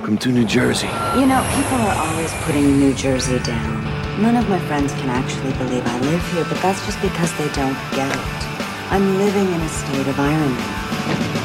Welcome to New Jersey. You know, people are always putting New Jersey down. None of my friends can actually believe I live here, but that's just because they don't get it. I'm living in a state of irony.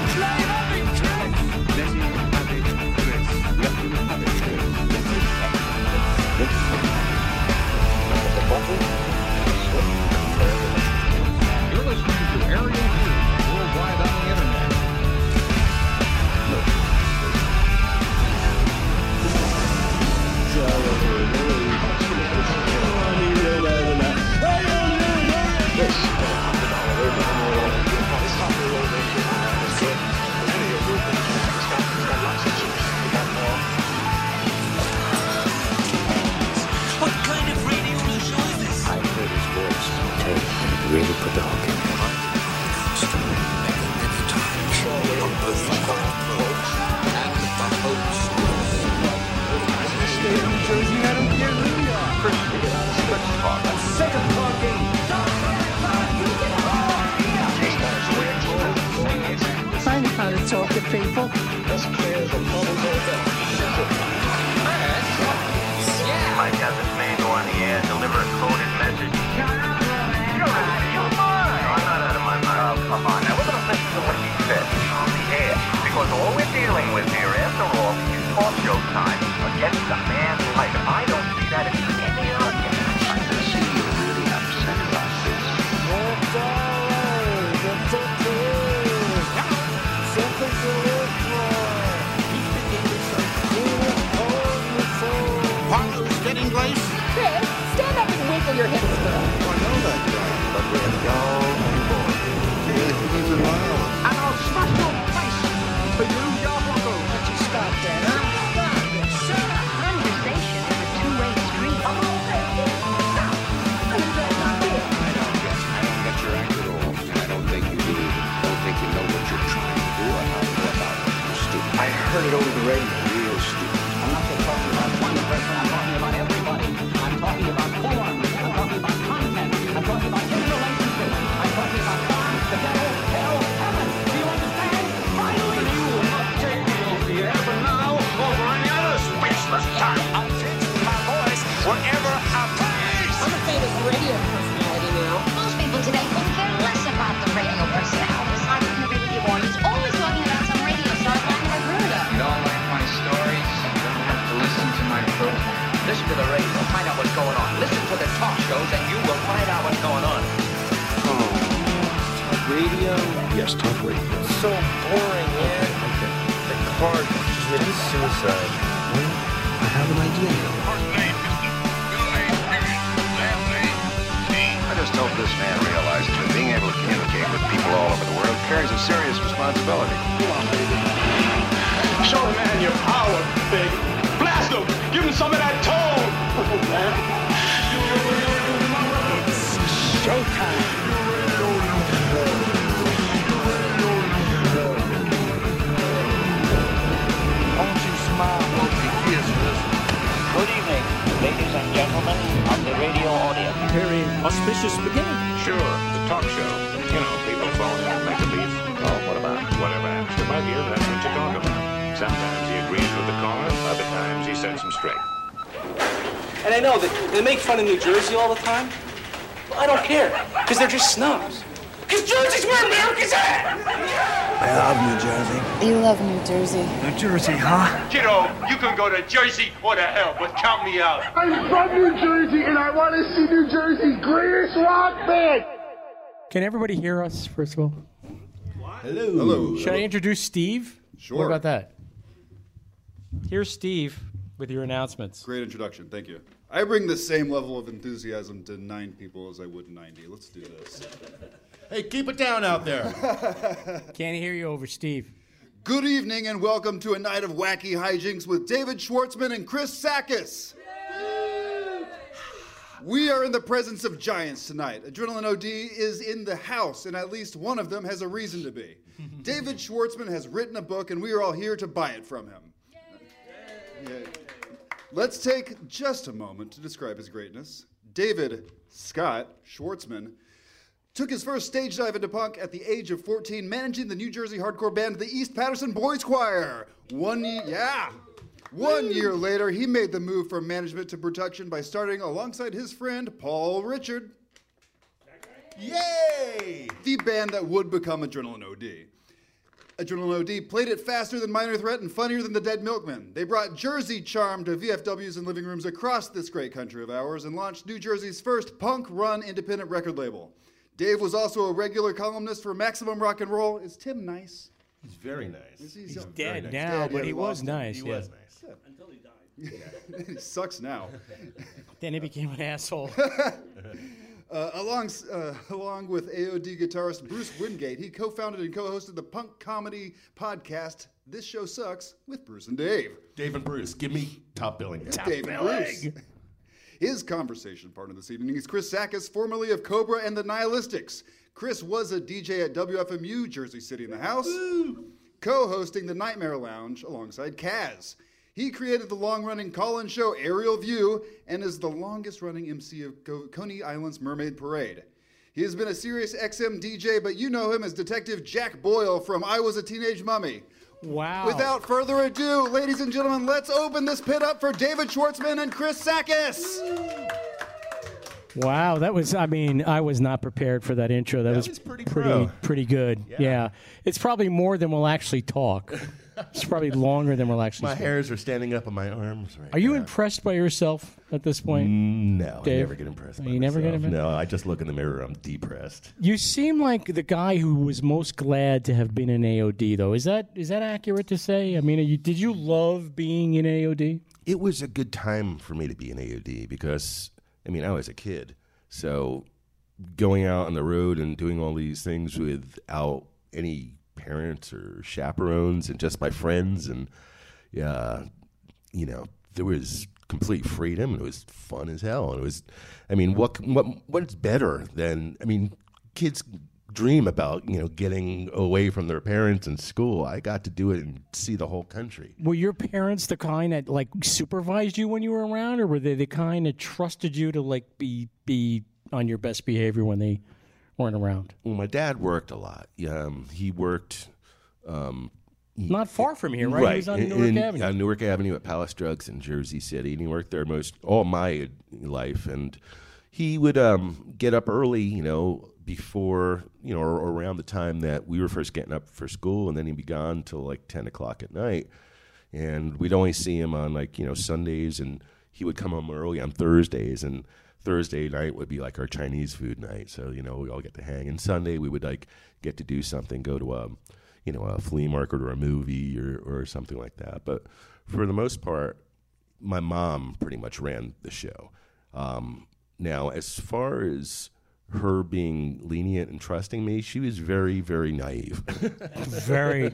And I know that they make fun of New Jersey all the time. Well, I don't care, because they're just snobs. Because Jersey's where America's at! I love New Jersey. You love New Jersey. New Jersey, huh? Kiddo, you can go to Jersey or to hell, but count me out. I'm from New Jersey and I want to see New Jersey's greatest rock band. Can everybody hear us, first of all? Hello. Hello. Should I introduce Steve? Sure. What about that? Here's Steve with your announcements. Great introduction. Thank you. I bring the same level of enthusiasm to nine people as I would 90. Let's do this. Hey, keep it down out there. Can't hear you over Steve. Good evening and welcome to a night of wacky hijinks with David Schwartzman and Chris Sakis. We are in the presence of giants tonight. Adrenalin OD is in the house, and at least one of them has a reason to be. David Schwartzman has written a book, and we are all here to buy it from him. Yeah. Let's take just a moment to describe his greatness. David Scott Schwartzman took his first stage dive into punk at the age of 14, managing the New Jersey hardcore band the East Paterson Boys Choir. One, ye- yeah. One year later, he made the move from management to production by starting alongside his friend Paul Richard. Yay! The band that would become Adrenalin OD. Adrenalin OD played it faster than Minor Threat and funnier than the Dead Milkmen. They brought Jersey charm to VFWs and living rooms across this great country of ours and launched New Jersey's first punk run independent record label. Dave was also a regular columnist for Maximum Rock and Roll. Is Tim nice? He's very nice. Is he He's dead Very now, Dead, but yeah, he was him. nice. He yeah. was nice. Until he died. he sucks now. Then he became an asshole. Uh, along, uh, along with AOD guitarist Bruce Wingate, he co founded and co hosted the punk comedy podcast This Show Sucks with Bruce and Dave. Dave and Bruce, give me top billing. Dave and Bruce. His conversation partner this evening is Chris Sakis, formerly of Cobra and the Nihilistics. Chris was a DJ at WFMU, Jersey City in the House, co hosting the Nightmare Lounge alongside Kaz. He created the long running call in show Aerial View and is the longest running MC of Co- Coney Island's Mermaid Parade. He has been a Sirius XM DJ, but you know him as Detective Jack Boyle from I Was a Teenage Mummy. Wow. Without further ado, ladies and gentlemen, let's open this pit up for David Schwartzman and Chris Sakis. Wow, that was. I mean, I was not prepared for that intro. That, was, was pretty pretty, pretty good. Yeah. it's probably more than we'll actually talk. it's probably longer than actually. My hairs are standing up on my arms right Are you now. impressed by yourself at this point? Mm, no, I never get impressed. By You never get myself. impressed? No, I just look in the mirror. I'm depressed. You seem like the guy who was most glad to have been in AOD, though. Is that is that accurate to say? I mean, are you, did you love being in AOD? It was a good time for me to be in AOD because, I mean, I was a kid. So going out on the road and doing all these things without any parents or chaperones and just my friends and, yeah, you know, there was complete freedom and it was fun as hell. And it was, I mean, what, what, what's better than, I mean, kids dream about, you know, getting away from their parents and school. I got to do it and see the whole country. Were your parents the kind that like supervised you when you were around, or were they the kind that trusted you to like be be on your best behavior when they weren't around? Well, my dad worked a lot. Um, he worked um, Not far from here, right? He was on in- Newark in- Avenue. On Newark Avenue at Palace Drugs in Jersey City, and he worked there most all my life. And he would um, get up early, you know, before you know, or, or around the time that we were first getting up for school, and then he'd be gone till like ten o'clock at night. And we'd only see him on like you know Sundays, and he would come home early on Thursdays, and Thursday night would be like our Chinese food night. So you know we all get to hang. And Sunday we would like get to do something, go to a you know a flea market or a movie or or something like that. But for the most part, my mom pretty much ran the show. Um, now, as far as her being lenient and trusting me, she was very, very naive. very,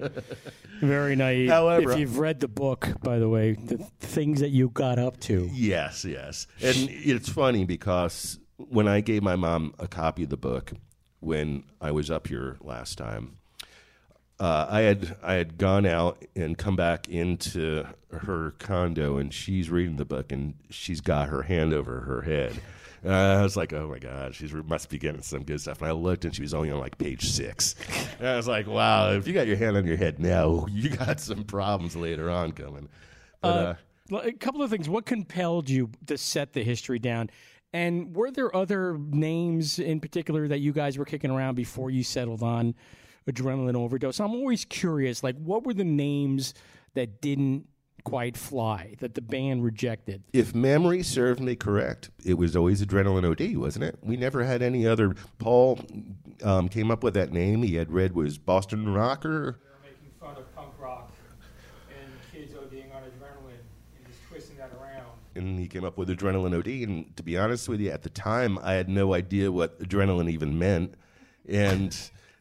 very naive. However- if you've read the book, by the way, the things that you got up to. Yes, yes. And it's funny because when I gave my mom a copy of the book when I was up here last time, uh, I had I had gone out and come back into her condo, and she's reading the book, and she's got her hand over her head. And I was like, "Oh my god, she must be getting some good stuff." And I looked, and she was only on like page six. And I was like, "Wow, if you got your hand on your head now, you got some problems later on coming." But uh, Uh, a couple of things. What compelled you to set the history down? And were there other names in particular that you guys were kicking around before you settled on Adrenalin Overdose? I'm always curious, like, what were the names that didn't quite fly, that the band rejected? If memory served me correct, it was always Adrenalin OD, wasn't it? We never had any other. Paul um, came up with that name. He had read was Boston Rocker. making fun of punk rock and kids ODing on adrenaline and just twisting that around. and he came up with Adrenalin OD. And to be honest with you, at the time, I had no idea what adrenaline even meant. And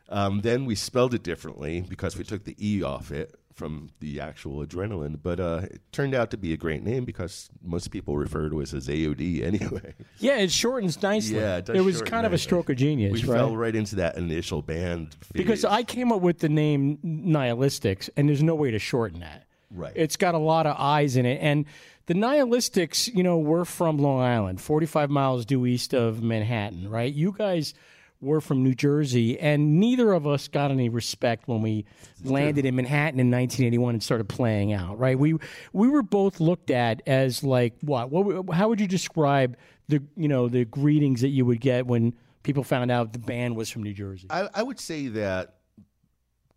um, then we spelled it differently because we took the E off it from the actual adrenaline. But uh, it turned out to be a great name because most people refer to us as AOD anyway. Yeah, it shortens nicely. Yeah, it does was kind of a stroke of genius, We right? fell right into that initial band phase. Because I came up with the name Nihilistics, and there's no way to shorten that. Right. It's got a lot of eyes in it. And the Nihilistics, you know, we're from Long Island, 45 miles due east of Manhattan, right? You guys were from New Jersey, and neither of us got any respect when we landed in Manhattan in 1981 and started playing out. Right? We we were both looked at as like what? What? How would you describe the you know the greetings that you would get when people found out the band was from New Jersey? I, I would say that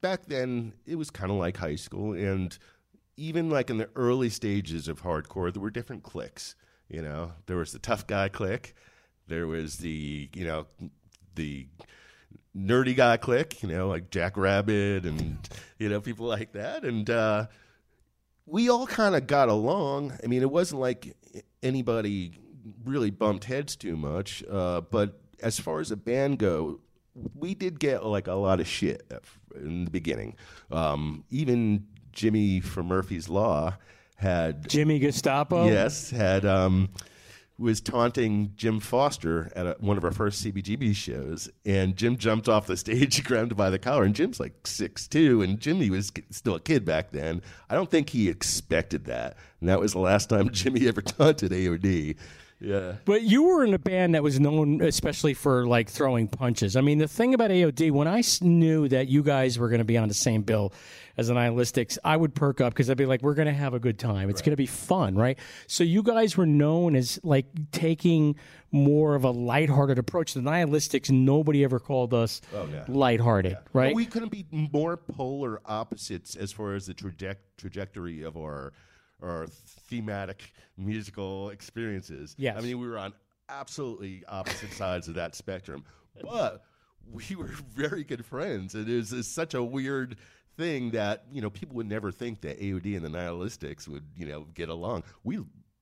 back then it was kind of like high school, and even like in the early stages of hardcore, there were different cliques. You know, there was the tough guy clique, there was the you know the nerdy guy clique, you know, like Jack Rabbit and you know people like that, and uh, we all kind of got along. I mean, it wasn't like anybody really bumped heads too much, uh, but as far as a band go, we did get like a lot of shit in the beginning. Um, even Jimmy from Murphy's Law had Jimmy Gestapo. Yes, had um, was taunting Jim Foster at a, one of our first CBGB shows, and Jim jumped off the stage, grabbed by the collar, and Jim's like six two, and Jimmy was still a kid back then. I don't think he expected that, and that was the last time Jimmy ever taunted AOD. Yeah. But you were in a band that was known especially for like throwing punches. I mean, the thing about AOD, when I knew that you guys were going to be on the same bill as the Nihilistics, I would perk up because I'd be like, we're going to have a good time. It's going to be fun, right? So you guys were known as like taking more of a lighthearted approach. The Nihilistics, nobody ever called us Oh, yeah. lighthearted, right? But we couldn't be more polar opposites as far as the traje- trajectory of our our thematic musical experiences. Yes. I mean, we were on absolutely opposite sides of that spectrum, but we were very good friends. It is it's such a weird thing that you know people would never think that AOD and the Nihilistics would you know get along. We.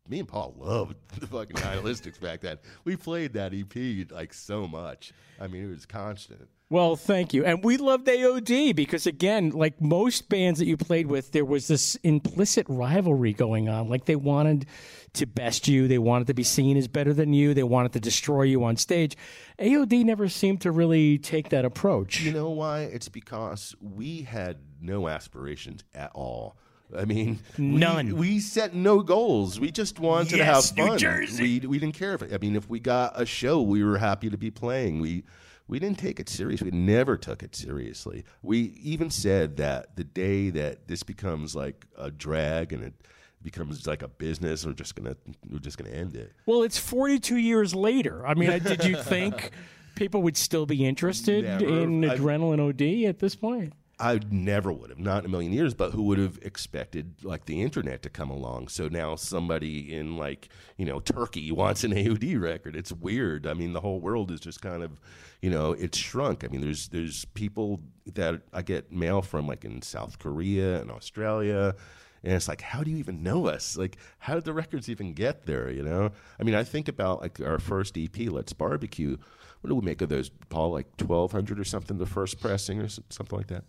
Me and Paul loved the fucking Nihilistics back then. We played that EP like so much. I mean, it was constant. Well, thank you. And we loved AOD because, again, like most bands that you played with, there was this implicit rivalry going on. Like they wanted to best you, they wanted to be seen as better than you, they wanted to destroy you on stage. AOD never seemed to really take that approach. You know why? It's because we had no aspirations at all. I mean, None. We, set no goals. We just wanted Yes, to have fun. Jersey. We we didn't care if I mean if we got a show, we were happy to be playing. We we didn't take it serious. We never took it seriously. We even said that the day that this becomes like a drag and it becomes like a business, we're just gonna we're just gonna end it. Well, it's 42 years later. I mean, did you think people would still be interested Never. in Adrenalin OD at this point? I never would have, not in a million years. But who would have expected like the internet to come along? So now somebody in like you know Turkey wants an AOD record. It's weird. I mean, the whole world is just kind of you know it's shrunk. I mean, there's there's people that I get mail from like in South Korea and Australia. And it's like, how do you even know us? Like, how did the records even get there? You know, I mean, I think about like our first EP, Let's Barbecue. What do we make of those, Paul? Like twelve hundred or something, the first pressing or something like that.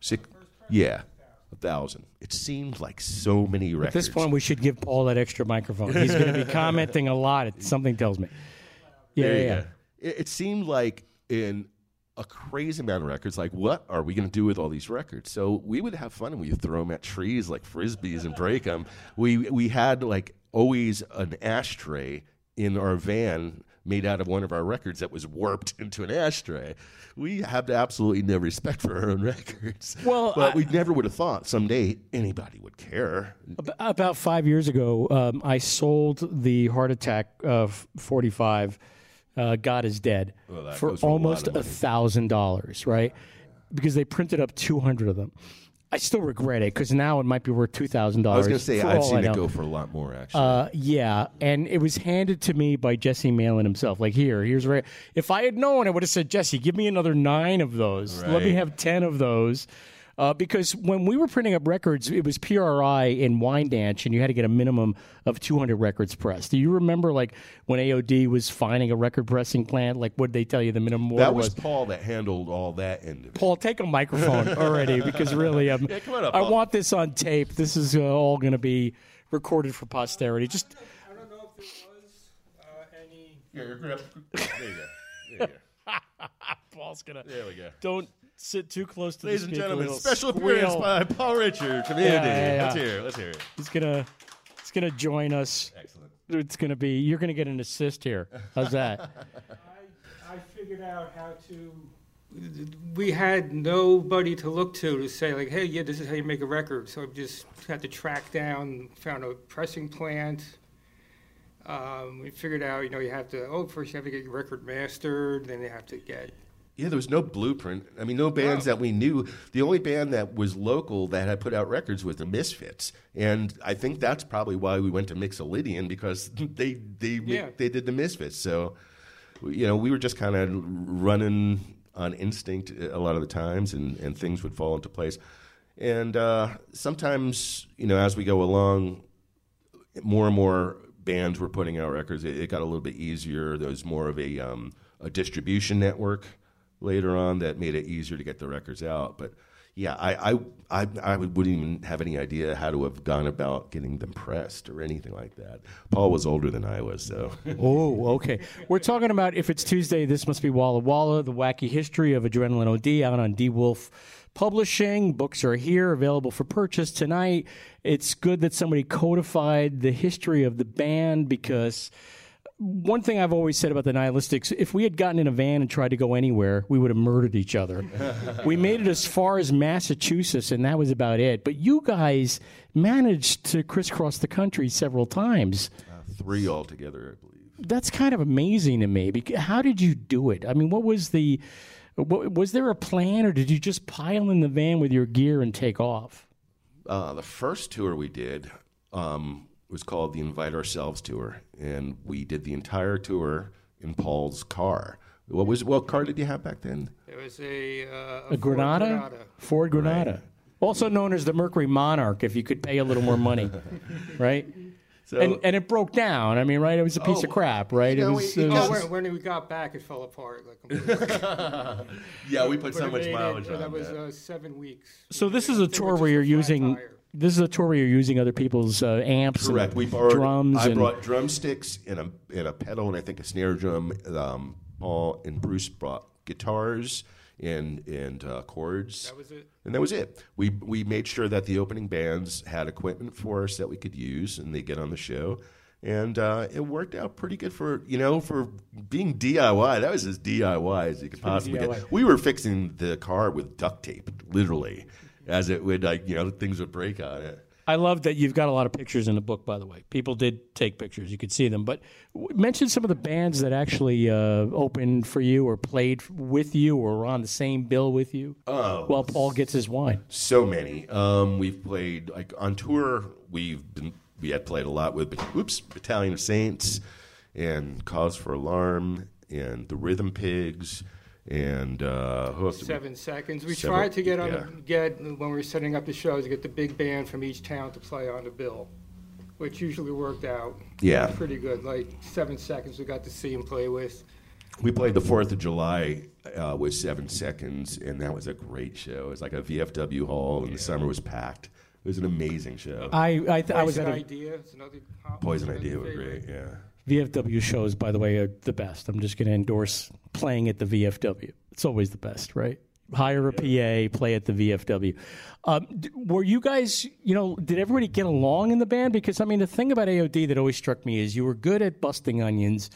Six, yeah, a thousand. It seemed like so many records. At this point, we should give Paul that extra microphone. He's going to be commenting a lot. It, something tells me. Yeah, yeah, yeah. It, it seemed like in a crazy amount of records, like what are we going to do with all these records? So we would have fun and we would throw them at trees like frisbees and break them. We we had like always an ashtray in our van made out of one of our records that was warped into an ashtray. We have absolutely no respect for our own records. Well, but I- we never would have thought someday anybody would care. About five years ago, um, I sold the Heart Attack of 45, uh, God is Dead, Well, for for almost a thousand dollars, right? Because they printed up 200 of them. I still regret it because now it might be worth two thousand dollars. I was going to say I've seen it go for a lot more actually. Uh, yeah, and it was handed to me by Jesse Malin himself. Like, here, here's where. If I had known, I would have said, Jesse, give me another nine of those. Let me have ten of those. Uh, because when we were printing up records, it was PRI in Wine and you had to get a minimum of 200 records pressed. Do you remember, like, when AOD was finding a record pressing plant? Like, what did they tell you the minimum order that was Paul that handled all that end of it. Paul, take a microphone already because really, um, Yeah, come on up, I Paul. want this on tape. This is uh, all going to be recorded for posterity. Just I don't know if there was uh, any. Here, here, grab- there you go. There you go. Paul's gonna. There we go. Don't sit too close to Ladies the Ladies and gentlemen, it'll special appearance by Paul Richard, community. Yeah, yeah, yeah. Let's hear it. Let's hear it. He's gonna. He's gonna join us. Excellent. It's gonna be. You're gonna get an assist here. How's that? I I figured out how to. We had nobody to look to to say like, hey, yeah, this is how you make a record. So I just had to track down, found a pressing plant. Um, we figured out, you know, you have to. Oh, first you have to get your record mastered, then you have to get Yeah, there was no blueprint. I mean, no bands that we knew. The only band that was local that had put out records was the Misfits, and I think that's probably why we went to Mixolydian because they they Yeah. they did the Misfits. So, you know, we were just kind of running on instinct a lot of the times, and and things would fall into place. And uh, sometimes, you know, as we go along, more and more bands were putting out records. It, it got a little bit easier. There was more of a um, a distribution network later on that made it easier to get the records out. But yeah, I I I, I wouldn't even have any idea how to have gone about getting them pressed or anything like that. Paul was older than I was, so. Oh, okay. We're talking about if it's Tuesday, this must be Walla Walla, the wacky history of Adrenalin OD out on DiWulf Publishing. Books are here, available for purchase tonight. It's good that somebody codified the history of the band because one thing I've always said about the Nihilistics, if we had gotten in a van and tried to go anywhere, we would have murdered each other. we made it as far as Massachusetts, and that was about it. But you guys managed to crisscross the country several times. Three altogether, I believe. That's kind of amazing to me. How did you do it? I mean, what was the, what, was there a plan, or did you just pile in the van with your gear and take off? Uh, the first tour we did um, was called the Invite Ourselves tour, and we did the entire tour in Paul's car. What was what car did you have back then? It was a, uh, A Ford Granada? Granada. Ford Granada. Also known as the Mercury Monarch, if you could pay a little more money, right? So- and, and it broke down. I mean, right? It was a piece of crap, right? You know, it was. we- it oh, was- when, when we got back, it fell apart. Like completely. Yeah, we put But so much made it- mileage That on was that. Uh, seven weeks. so this is a tour where you're using. This is a tour where you're using other people's uh, amps, Correct. and We borrowed. drums, I and brought drumsticks and a and a pedal and I think a snare drum. Um, Paul and Bruce brought guitars and and uh, cords. That was it. And that was it. We we made sure that the opening bands had equipment for us that we could use and they get on the show. And uh, it worked out pretty good for you know for being DIY. That was as DIY as you could pretty possibly get. We were fixing the car with duct tape, literally, as it would like you know things would break on it. I love that you've got a lot of pictures in the book. By the way, people did take pictures; you could see them. But w- mention some of the bands that actually uh, opened for you, or played with you, or were on the same bill with you. Oh. while Paul gets his wine. So many. Um, we've played like on tour. We've been we had played a lot with oops Battalion of Saints and Cause for Alarm and the Rhythm Pigs and uh, who else did we- Seven seconds. We Several- tried to get on yeah. the, get when we were setting up the shows, to get the big band from each town to play on the bill, which usually worked out. Yeah. pretty good. Like seven seconds, we got to see him play with. We played the Fourth of July uh, with Seven Seconds, and that was a great show. It was like a VFW hall, and the summer was packed. It was an amazing show. I I, th- I was Poison at a, Idea. It's another hot Poison Idea were favorite. great. Yeah. VFW shows, by the way, are the best. I'm just going to endorse playing at the VFW. It's always the best, right? Hire a PA, play at the VFW. Um, d- were you guys, you know, did everybody get along in the band? Because, I mean, the thing about AOD that always struck me is you were good at busting onions,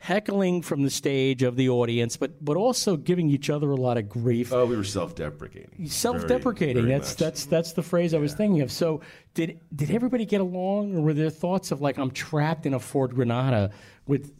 heckling from the stage of the audience, but, but also giving each other a lot of grief. Oh, we were self-deprecating. Self-deprecating. Very- very that's much. that's that's the phrase I was thinking of. So did did everybody get along, or were there thoughts of like I'm trapped in a Ford Granada with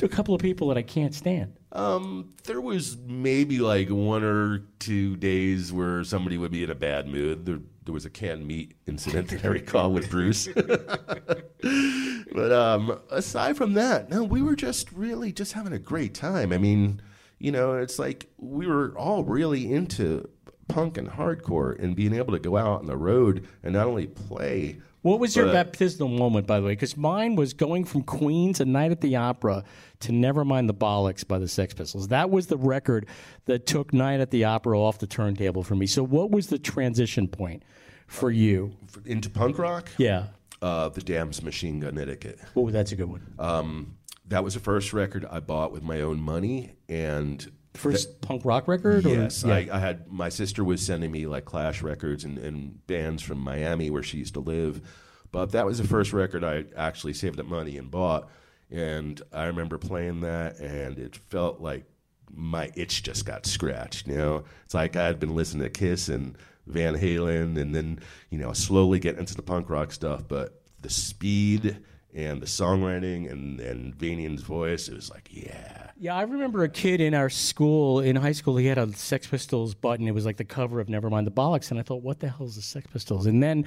a couple of people that I can't stand? Um, there was maybe like one or two days where somebody would be in a bad mood. There, there was a canned meat incident that I recall with Bruce. but um, aside from that, no, we were just really just having a great time. I mean, you know, it's like we were all really into punk and hardcore and being able to go out on the road and not only play. What was your baptismal moment, by the way? Because mine was going from Queen's A Night at the Opera to Nevermind the Bollocks by the Sex Pistols. That was the record that took Night at the Opera off the turntable for me. So, what was the transition point for you? into punk rock? Yeah. Uh, the Damned's Machine Gun Etiquette. Oh, that's a good one. Um, that was the first record I bought with my own money, and First punk rock record? or- Yes, Yeah. I, I had my sister was sending me like Clash records and, and bands from Miami where she used to live, but that was the first record I actually saved up money and bought, and I remember playing that, and it felt like my itch just got scratched. You know, it's like I had been listening to Kiss and Van Halen, and then you know slowly getting into the punk rock stuff, but the speed and the songwriting and and Vanian's voice, it was like, yeah. Yeah, I remember a kid in our school, in high school, he had a Sex Pistols button. It was like the cover of Nevermind the Bollocks. And I thought, what the hell is the Sex Pistols? And then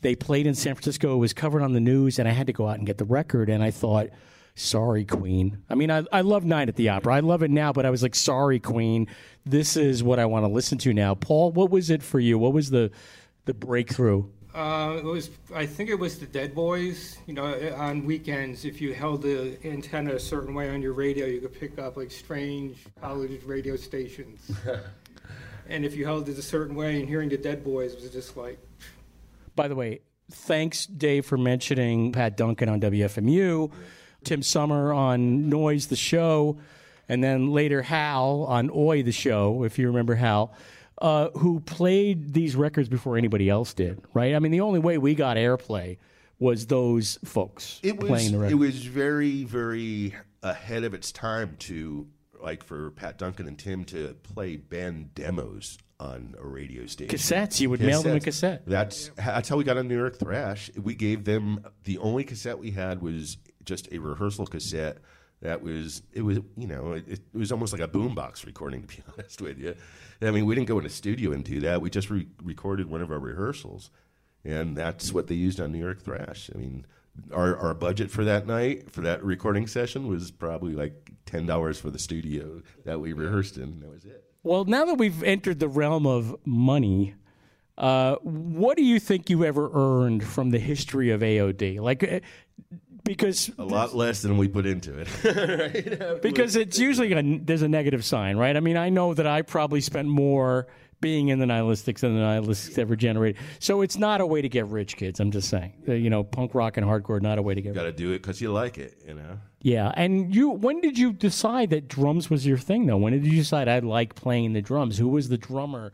they played in San Francisco. It was covered on the news, and I had to go out and get the record. And I thought, sorry, Queen. I mean, I, I love Night at the Opera. I love it now, but I was like, sorry, Queen. This is what I want to listen to now. Paul, what was it for you? What was the, the breakthrough? Uh, it was, I think it was the Dead Boys. You know, on weekends, if you held the antenna a certain way on your radio, you could pick up like strange college radio stations. and if you held it a certain way, and hearing the Dead Boys was just like, By the way, thanks, Dave, for mentioning Pat Duncan on WFMU, Tim Sommer on Noise, the show, and then later Hal on Oi, the show, if you remember Hal, uh, who played these records before anybody else did, right? I mean, the only way we got airplay was those folks It was playing the it was very very ahead of its time to like for Pat Duncan and Tim to play band demos on a radio station. Cassettes, you would mail them a cassette. That's that's how we got on New York Thrash. We gave them the only cassette we had was just a rehearsal cassette. That was it was you know it, it was almost like a boombox recording to be honest with you. I mean we didn't go in a studio and do that. We just re- recorded one of our rehearsals, and that's what they used on New York Thrash. I mean our our budget for that night for that recording session was probably like ten dollars for the studio that we rehearsed in. And that was it. Well, now that we've entered the realm of money, uh, what do you think you ever earned from the history of AOD? Like, uh, because A lot less than we put into it. right? because it's usually a, there's a negative sign, right? I mean, I know that I probably spent more being in the nihilistics than the nihilistics ever generated. So it's not a way to get rich, kids. I'm just saying. Uh, you know, punk rock and hardcore, not a way to get Got rich. to do it because you like it, you know. Yeah, and you. When did you decide that drums was your thing, though? When did you decide I like playing the drums? Who was the drummer?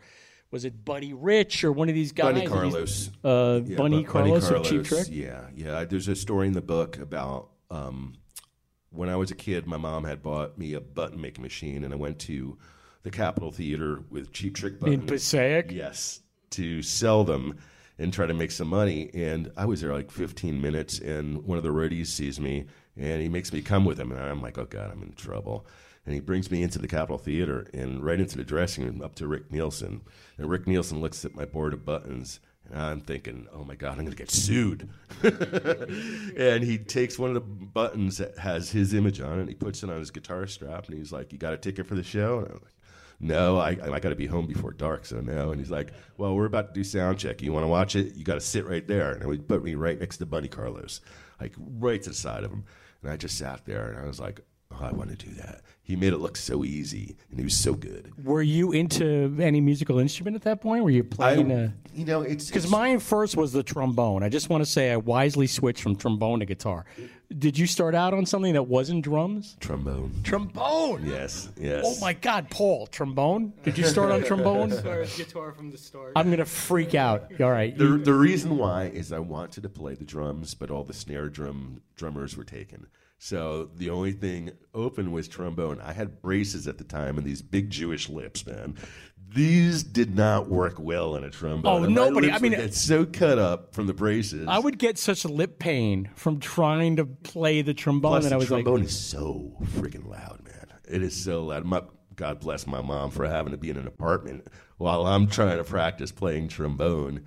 Was it Buddy Rich or one of these guys? Bunny These- Carlos. Uh, Yeah, Bunny Bu- Carlos of Cheap Trick. Yeah, yeah. There's a story in the book about um, when I was a kid. My mom had bought me a button making machine, and I went to the Capitol Theater with Cheap Trick buttons. In Passaic? Yes, to sell them and try to make some money. And I was there like 15 minutes, and one of the roadies sees me, and he makes me come with him, and I'm like, oh god, I'm in trouble. And he brings me into the Capitol Theater and right into the dressing room up to Rick Nielsen. And Rick Nielsen looks at my board of buttons, and I'm thinking, oh my God, I'm going to get sued. and he takes one of the buttons that has his image on it, and he puts it on his guitar strap, and he's like, you got a ticket for the show? And I'm like, no, I, I got to be home before dark, so no. And he's like, well, we're about to do sound check. You want to watch it? You got to sit right there. And he put me right next to Bunny Carlos, like right to the side of him. And I just sat there, and I was like, oh, I want to do that. He made it look so easy, and he was so good. Were you into any musical instrument at that point? Were you playing? I- uh, you know, it's because mine first was the trombone. I just want to say I wisely switched from trombone to guitar. Did you start out on something that wasn't drums? Trombone. Trombone. Yes, yes. Oh my God, Paul, trombone. Did you start on trombone? Started guitar from the start. I'm gonna freak out. All right. The, the reason why is I wanted to play the drums, but all the snare drum drummers were taken. So the only thing open was trombone. I had braces at the time and these big Jewish lips, man. These did not work well in a trombone. Oh, And nobody- I mean- it's so cut up from the braces. I would get such lip pain from trying to play the trombone Plus, that the I was like, trombone like, is so freaking loud, man. It is so loud. My, God bless my mom for having to be in an apartment while I'm trying to practice playing trombone.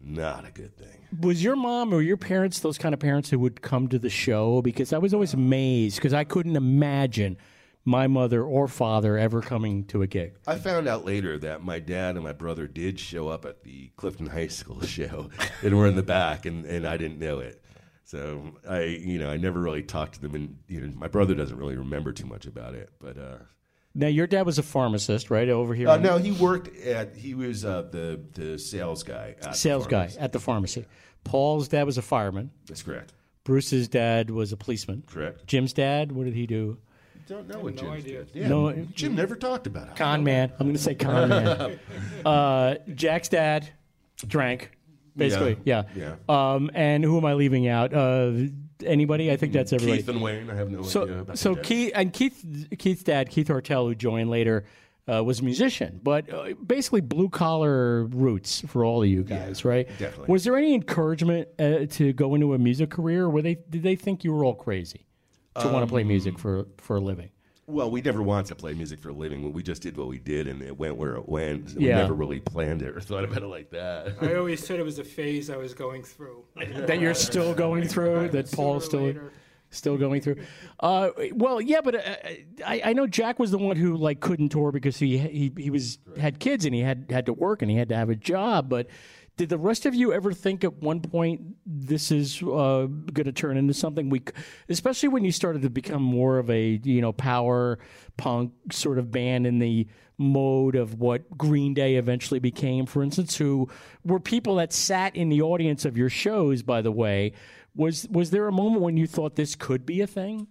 Not a good thing. Was your mom or your parents those kind of parents who would come to the show? Because I was always amazed because I couldn't imagine my mother or father ever coming to a gig. I found out later that my dad and my brother did show up at the Clifton High School show and were in the back, and, and I didn't know it. So I, you know, I never really talked to them, and you know, my brother doesn't really remember too much about it. But uh, Now your dad was a pharmacist, right? Over here. uh, in- no, he worked at he was uh, the the sales guy. At the sales guy at the pharmacy. Paul's dad was a fireman. That's correct. Bruce's dad was a policeman. Correct. Jim's dad, what did he do? Don't know what no Jim idea. did. Yeah, No- Jim never talked about it. Con man. I'm going to say con man. uh, Jack's dad drank, basically. Yeah. Yeah. Um, and who am I leaving out? Anybody? I think that's everybody. Keith and Wayne. I have no so, idea. About so Keith and Keith, Keith's dad, Keith Hartel, who joined later, uh, was a musician, but uh, basically blue collar roots for all of you guys, right? definitely. Was there any encouragement uh, to go into a music career? Were they did they think you were all crazy to want to play Um, music for for a living? Well, we never wanted to play music for a living. We just did what we did, and it went where it went. Yeah. We never really planned it or thought about it like that. I always said it was a phase I was going through. that you're still going through, that Paul's still still going through. Uh, well, yeah, but uh, I, I know Jack was the one who like couldn't tour because he he he was had kids and he had had to work and he had to have a job. But did the rest of you ever think at one point this is uh, going to turn into something we, especially when you started to become more of a you know power punk sort of band in the mode of what Green Day eventually became, for instance, who were people that sat in the audience of your shows. By the way, was was there a moment when you thought this could be a thing?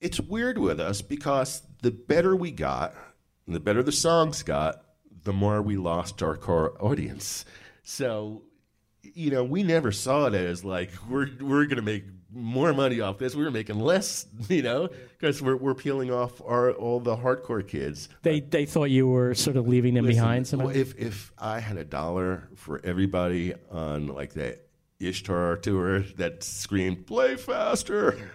It's weird with us because the better we got, the better the songs got, the more we lost our core audience. So, you know, we never saw it as like we're we're gonna make more money off this. We were making less, you know, because we're we're peeling off our all the hardcore kids. They they thought you were sort of leaving them Listen, behind somehow. well, If if I had a dollar for everybody on like that Ishtar tour that screamed "Play faster,"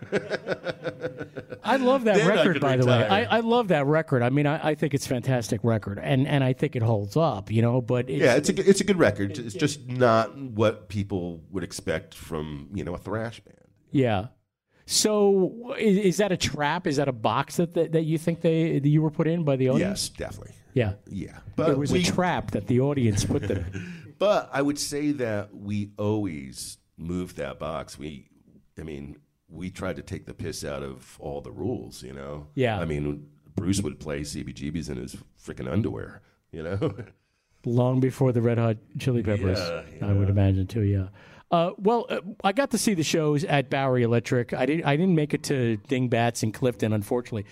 I love that Then record, by the way. I, I love that record. I mean, I, I think it's a fantastic record, and, and I think it holds up. You know, but it's, yeah, it's a good- it's a good record. It's just not what people would expect from you know a thrash band. Yeah. So is, is that a trap? Is that a box that, that, that you think they that you were put in by the audience? Yes, definitely. Yeah. Yeah, But it was we- a trap that the audience put them in. But I would say that we always moved that box. We, I mean, we tried to take the piss out of all the rules. You know. Yeah. I mean, Bruce would play CBGBs in his freaking underwear. You know. long before the Red Hot Chili Peppers. Yeah, I would imagine too. Yeah. Uh, well, uh, I got to see the shows at Bowery Electric. I didn't. I didn't make it to Dingbatz and Clifton, unfortunately.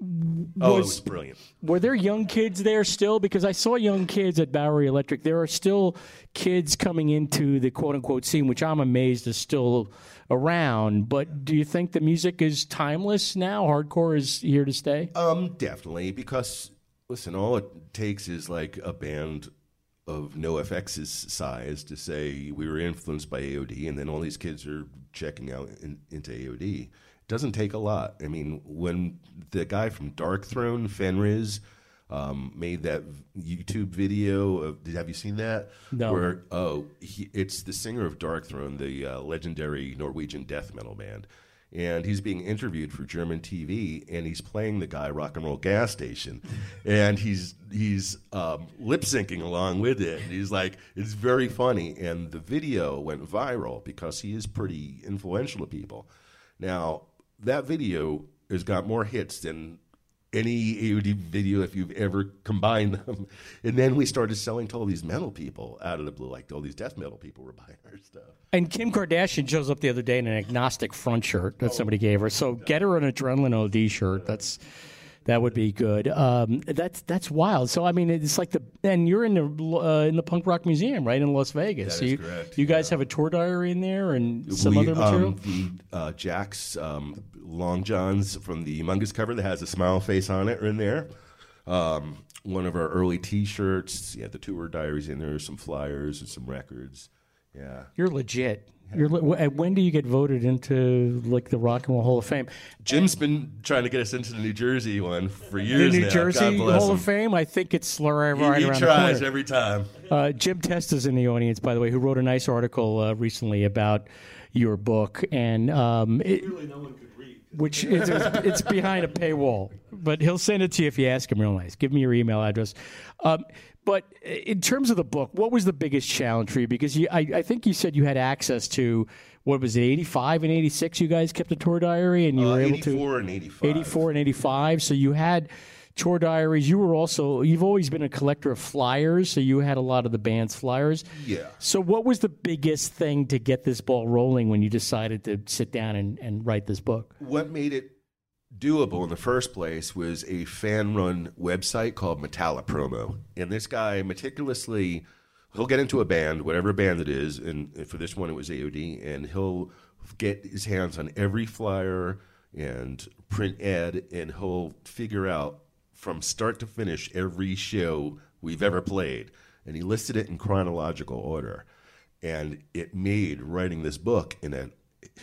Oh, it was brilliant. Were there young kids there still? Because I saw young kids at Bowery Electric. There are still kids coming into the quote unquote scene, which I'm amazed is still around. But do you think the music is timeless now? Hardcore is here to stay? Um, definitely, because listen, all it takes is like a band of NoFX's size to say we were influenced by AOD, and then all these kids are checking out in, into AOD. Doesn't take a lot. I mean, when the guy from Darkthrone, Fenriz, um, made that YouTube video of, did, have you seen that? No. Where, oh, he, it's the singer of Darkthrone, the uh, legendary Norwegian death metal band and he's being interviewed for German TV, and he's playing the guy Rock and Roll Gas Station, and he's he's um, lip syncing along with it. And he's like, it's very funny, and the video went viral because he is pretty influential to people. Now that video has got more hits than any AOD video if you've ever combined them. And then we started selling to all these metal people out of the blue, like all these death metal people were buying our stuff. And Kim Kardashian shows up the other day in an agnostic front shirt Oh. that somebody gave her. So get her an Adrenalin OD shirt. That's that would be good. Um, that's that's wild. So I mean, it's like the and you're in the uh, in the punk rock museum, right in Las Vegas. That so you, correct, You guys have a tour diary in there and some we, other material. Um, the uh, Jack's um, long johns from the Mungus cover that has a smile face on it are in there. Um, one of our early T-shirts. Yeah, the tour diaries in there. Some flyers and some records. Yeah. You're legit. You're when do you get voted into like the Rock and Roll Hall of Fame? Jim's been trying to get us into the New Jersey one for years. The years New now. Jersey God bless Hall him. of Fame. I think it's right He, right he around tries the corner. every time. Uh, Jim Testa's in the audience, by the way, who wrote a nice article uh, recently about your book, and um, it, really no one could read. which is it's behind a paywall, but he'll send it to you if you ask him real nice. Give me your email address. Um, but in terms of the book, what was the biggest challenge for you? Because you, I, I think you said you had access to what was it, eighty five and eighty six. You guys kept a tour diary, and you Uh, were able to 84 and 85. 84 and 85. So you had tour diaries. You were also, you've always been a collector of flyers. So you had a lot of the band's flyers. Yeah. So what was the biggest thing to get this ball rolling when you decided to sit down and, and write this book? What made it doable in the first place was a fan run website called Metallic Promo. And this guy meticulously, he'll get into a band, whatever band it is, and for this one it was AOD, and he'll get his hands on every flyer and print ad, and he'll figure out from start to finish every show we've ever played. And he listed it in chronological order. And it made writing this book in a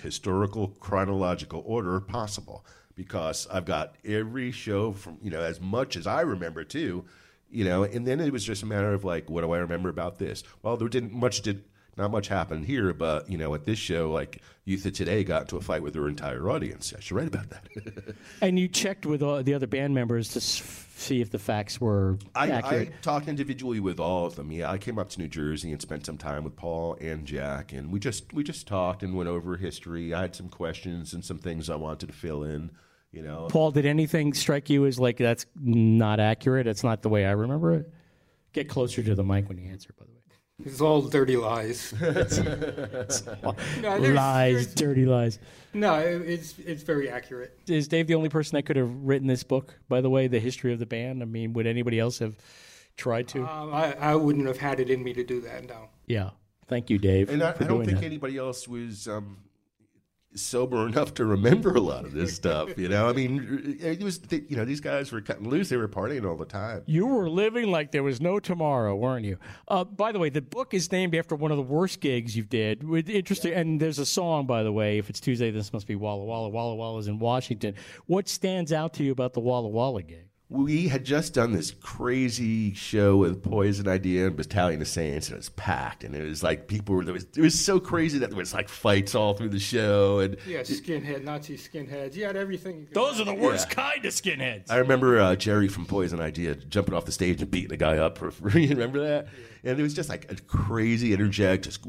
historical chronological order possible because I've got every show from, you know, as much as I remember too, you know, and then it was just a matter of like, what do I remember about this? Well, there didn't much did not much happened here, but you know, at this show, like Youth of Today got into a fight with their entire audience. I should write about that. And you checked with all the other band members to see if the facts were I, I talked individually with all of them. Yeah, I came up to New Jersey and spent some time with Paul and Jack, and we just we just talked and went over history. I had some questions and some things I wanted to fill in. You know, Paul, did anything strike you as like that's not accurate? It's not the way I remember it. Get closer to the mic when you answer, by the way. It's all dirty lies. No, there's- lies, there's- dirty lies. No, it- it's it's very accurate. Is Dave the only person that could have written this book? By the way, the history of the band. I mean, would anybody else have tried to? Um, I, I wouldn't have had it in me to do that. No. yeah. Thank you, Dave. and I, for I don't doing think that. anybody else was um, sober enough to remember a lot of this stuff. You know, I mean, it was you know these guys were cutting loose; they were partying all the time. You were living like there was no tomorrow, weren't you? Uh, by the way, the book is named after one of the worst gigs you did. With interesting, and there's a song, by the way. If it's Tuesday, this must be Walla Walla. Walla Walla's in Washington. What stands out to you about the Walla Walla gig? We had just done this crazy show with Poison Idea and Battalion of Saints, and it was packed. And it was like people were. It was, it was so crazy that there was like fights all through the show. And Yeah, skinhead, Nazi skinheads. You had everything. you could Those are the have. worst kind of skinheads. I remember uh, Jerry from Poison Idea jumping off the stage and beating a guy up. For, for you remember that? And it was just like a crazy, energetic, just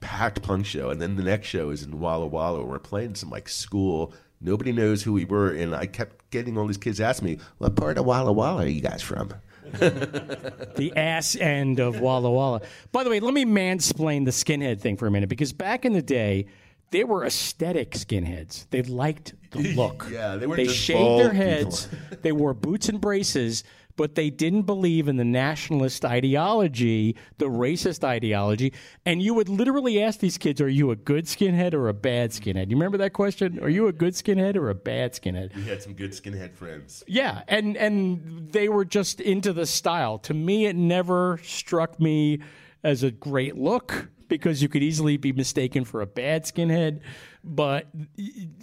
packed punk show. And then the next show is in Walla Walla. And we're playing some like school. Nobody knows who we were, and I kept getting all these kids asking me, "What part of Walla Walla are you guys from?" the ass end of Walla Walla. By the way, let me mansplain the skinhead thing for a minute because back in the day, they were aesthetic skinheads. They liked the look. Yeah, they weren't They shaved their heads. they wore boots and braces, but they didn't believe in the nationalist ideology, the racist ideology. And you would literally ask these kids, "Are you a good skinhead or a bad skinhead?" You remember that question? Are you a good skinhead or a bad skinhead? We had some good skinhead friends. Yeah, and and they were just into the style. To me, it never struck me as a great look because you could easily be mistaken for a bad skinhead. But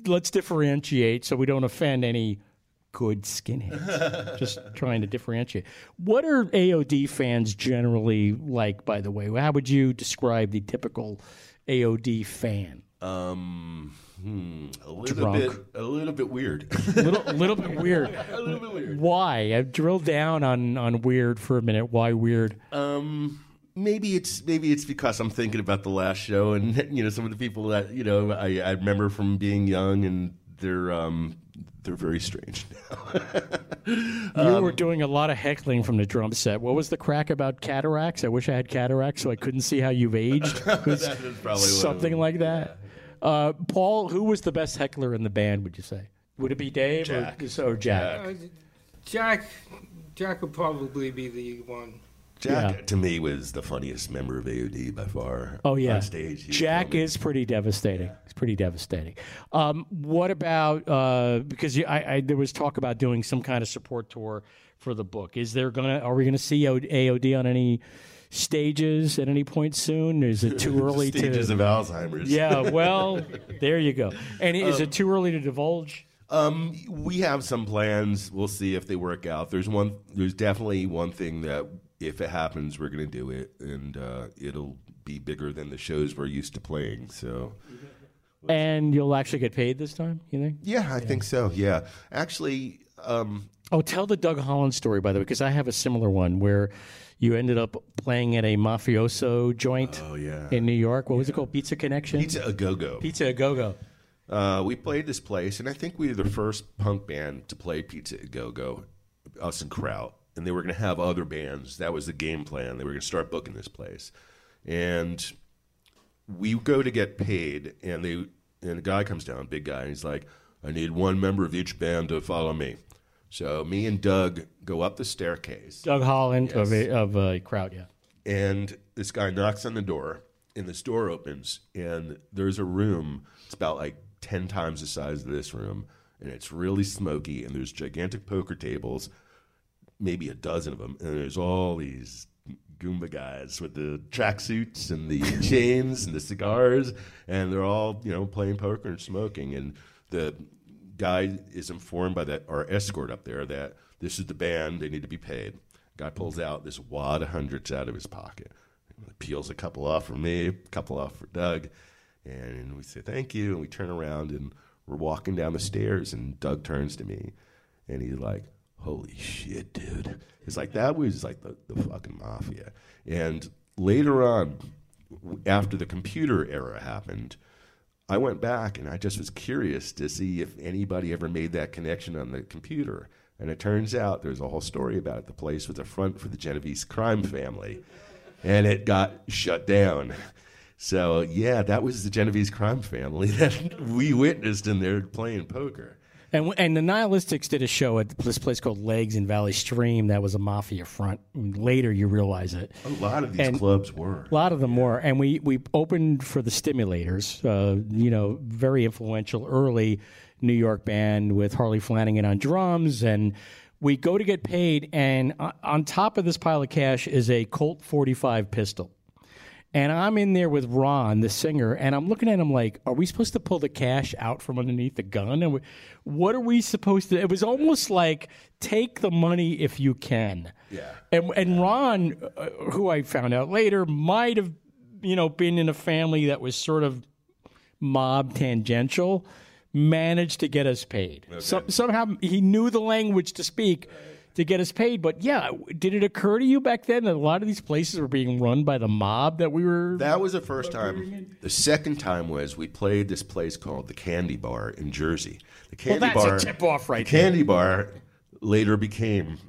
let's differentiate so we don't offend any good skinheads. just trying to differentiate. What are AOD fans generally like? By the way, how would you describe the typical AOD fan? Um, hmm, a little Drunk. bit, a little bit weird. little, little bit weird. a little bit weird. Why? I've drilled down on on weird for a minute. Why weird? Um, maybe it's maybe it's because I'm thinking about the last show and you know some of the people that you know I, I remember from being young and they're um they're very strange now. You Um, were doing a lot of heckling from the drum set. What was the crack about cataracts? I wish I had cataracts so I couldn't see how you've aged. That is probably something was. like that. Uh, Paul, who was the best heckler in the band? Would you say? Would it be Dave Jack. or so Jack? Uh, Jack, Jack would probably be the one. Jack Yeah. to me was the funniest member of AOD by far. Oh yeah, on stage. Jack is pretty devastating. It's pretty devastating. Um, what about uh, because you, I, I, there was talk about doing some kind of support tour for the book. Is there gonna are we gonna see AOD on any stages at any point soon? Is it too early Stages to? Stages of Alzheimer's. Yeah, well, there you go. And is Um, it too early to divulge? Um, we have some plans. We'll see if they work out. There's one. There's definitely one thing that if it happens, we're going to do it, and uh, it'll be bigger than the shows we're used to playing. So, And you'll actually get paid this time. You think? yeah, I think so. Yeah, actually, um, Oh, tell the Doug Holland story, by the way, because I have a similar one where you ended up playing at a mafioso joint Oh, yeah. in New York. What was it called? Pizza Connection? Pizza a Go Go. Pizza a Go Go. Uh, we played this place, and I think we were the first punk band to play Pizza a Go Go, us and Kraut. And they were going to have other bands. That was the game plan. They were going to start booking this place. And we go to get paid, and they and a guy comes down, big guy, and he's like, "I need one member of each band to follow me." So me and Doug go up the staircase, Doug Holland of, a, of uh, Kraut, yeah. and this guy knocks on the door, and this door opens, and there's a room. It's about like ten times the size of this room, and it's really smoky. And there's gigantic poker tables, maybe a dozen of them, and there's all these Goomba guys with the tracksuits and the chains and the cigars, and they're all you know playing poker and smoking. And the guy is informed by that our escort up there that this is the band; they need to be paid. Guy pulls out this wad of hundreds out of his pocket, peels a couple off for me, a couple off for Doug, and we say thank you, and we turn around and we're walking down the stairs, and Doug turns to me, and he's like, "Holy shit, dude!" It's like that was like the, the fucking mafia. And later on, after the computer era happened, I went back and I just was curious to see if anybody ever made that connection on the computer. And it turns out there's a whole story about it. The place was a front for the Genovese crime family, and it got shut down. So yeah, that was the Genovese crime family that we witnessed in there playing poker. And and the Nihilistics did a show at this place called Legs in Valley Stream that was a mafia front. And later, you realize it. A lot of these And- clubs were. A lot of them were, and we we opened for the Stimulators. Uh, you know, very influential early New York band with Harley Flanagan on drums, and we go to get paid, and on- on top of this pile of cash is a Colt 45 pistol. And I'm in there with Ron, the singer, and I'm looking at him like, are we supposed to pull the cash out from underneath the gun? And we, what are we supposed to? It was almost like take the money if you can. Yeah. And and Ron, uh, who I found out later, might have, you know, been in a family that was sort of mob tangential, managed to get us paid. Some, somehow he knew the language to speak to get us paid. But yeah, did it occur to you back then that a lot of these places were being run by the mob that we were? That was the first time. The second time was we played this place called the Candy Bar in Jersey. The Candy Well, Candy that's a Bar, tip-off right The Candy Bar later became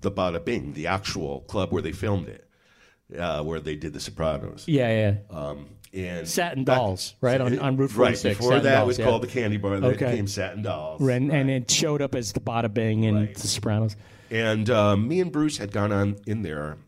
the Bada Bing, the actual club where they filmed it, uh, where they did The Sopranos. Yeah, yeah. Um, and Satin Dolls, right on, on Route Right before Satin that Dolls, was yeah. called the Candy Bar. Then Okay. it became Satin Dolls. And, and it showed up as the Bada Bing and the Sopranos. And um, me and Bruce had gone on in there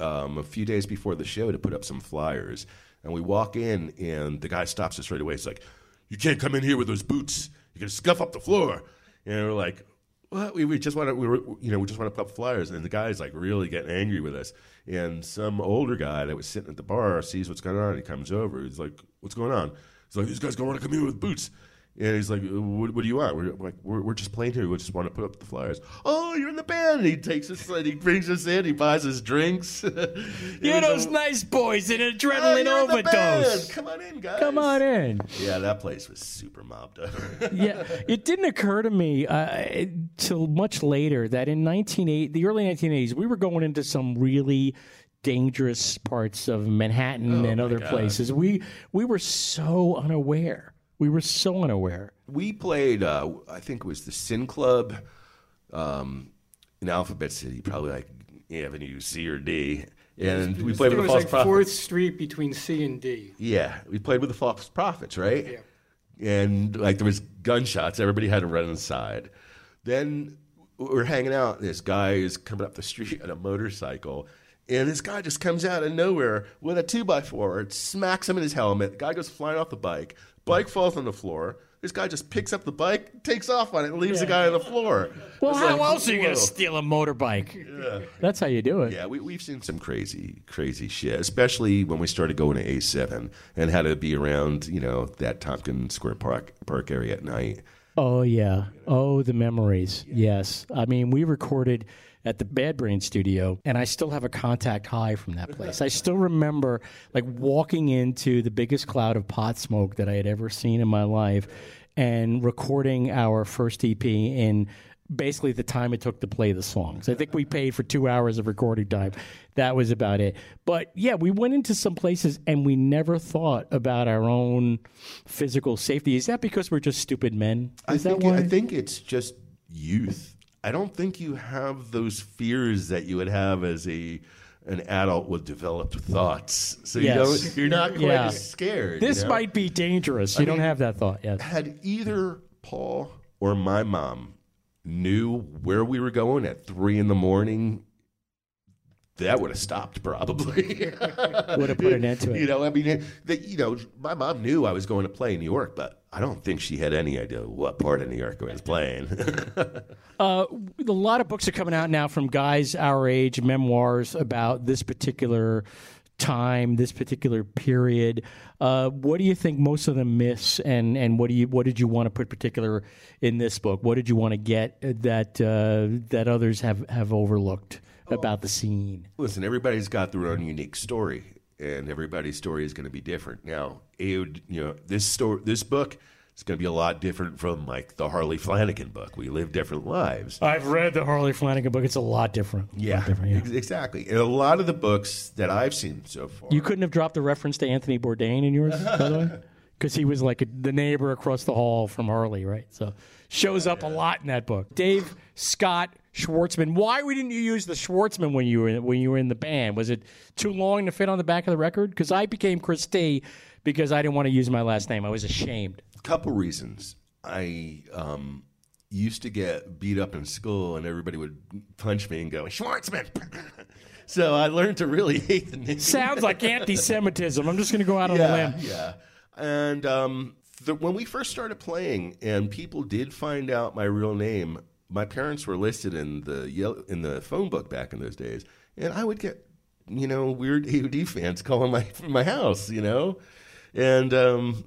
um, a few days before the show to put up some flyers. And we walk in, and the guy stops us right away. He's like, "You can't come in here with those boots. You're gonna scuff up the floor." And we're like, "What? We, we just want to, we were, you know, we just want to put up flyers." And the guy's like really getting angry with us. And some older guy that was sitting at the bar sees what's going on. And he comes over. He's like, "What's going on?" He's like, "These guys gonna want to come here with boots." And he's like, "What, what do you want?" We're like, we're, "We're just playing here. We just want to put up the flyers." Oh, you're in the band. And he takes us and he brings us in. He buys us drinks. You're those nice boys in Adrenalin you're in the overdose. Come on in, guys. Come on in. Yeah, that place was super mobbed up. yeah, it didn't occur to me uh, till much later that in 1980, the early 1980s, we were going into some really dangerous parts of Manhattan Oh, and other God. places. We we were so unaware. We were so unaware. we played, uh, I think it was the Sin Club um, in Alphabet City, probably like Avenue C or D. And It we played it with the was False like Prophets. Fourth Street between C and D. Yeah, we played with the False Prophets, right? Yeah. And like there was gunshots, everybody had to run inside. Then we're hanging out. This guy is coming up the street on a motorcycle, and this guy just comes out of nowhere with a two by four. Smacks him in his helmet. The guy goes flying off the bike. Bike falls on the floor. This guy just picks up the bike, takes off on it, and leaves the guy on the floor. Well, It's how like, else are you going to steal a motorbike? Yeah. That's how you do it. Yeah, we, we've seen some crazy, crazy shit, especially when we started going to A7 and had to be around, you know, that Tompkins Square Park, Park area at night. Oh yeah. Oh, the memories. Yes. I mean, we recorded at the Bad Brain Studio, and I still have a contact high from that place. I still remember like walking into the biggest cloud of pot smoke that I had ever seen in my life, and recording our first EP in basically the time it took to play the songs. I think we paid for two hours of recording time. That was about it. But yeah, we went into some places and we never thought about our own physical safety. Is that because we're just stupid men? I think, that why? I think it's just youth. I don't think you have those fears that you would have as a an adult with developed thoughts. So you Yes. don't, you're not quite Yeah. as scared. This you know? might be dangerous. You I don't mean, have that thought yet. Had either Paul or my mom knew where we were going at three in the morning, that would have stopped probably. Would have put an end to it. You know, I mean, the, you know, my mom knew I was going to play in New York, but I don't think she had any idea what part of New York I was playing. Uh, a lot of books are coming out now from guys our age, memoirs about this particular time, this particular period. Uh, what do you think most of them miss, and, and what do you what did you want to put particular in this book? What did you want to get that uh, that others have have overlooked about the scene? Listen, everybody's got their own unique story, and everybody's story is going to be different. Now, AOD, you know, this story, this book is going to be a lot different from like the Harley Flanagan book. We live different lives. I've read the Harley Flanagan book. It's a lot different. A lot Yeah, different, yeah. ex- exactly. And a lot of the books that I've seen so far. You couldn't have dropped the reference to Anthony Bourdain in yours, by the way, because he was like a, the neighbor across the hall from Harley, right? So shows up a lot in that book. Dave Scott Schwartzman. Why didn't you use the Schwartzman when you were in, when you were in the band? Was it too long to fit on the back of the record? Because I became Chris T because I didn't want to use my last name. I was ashamed. couple reasons. I um, used to get beat up in school, and everybody would punch me and go Schwartzman. so I learned to really hate the name. Sounds like anti-Semitism. I'm just going to go out on a limb. Yeah. And um, the, when we first started playing, and people did find out my real name, my parents were listed in the yell- in the phone book back in those days, and I would get you know weird AOD fans calling my my house, you know, and um,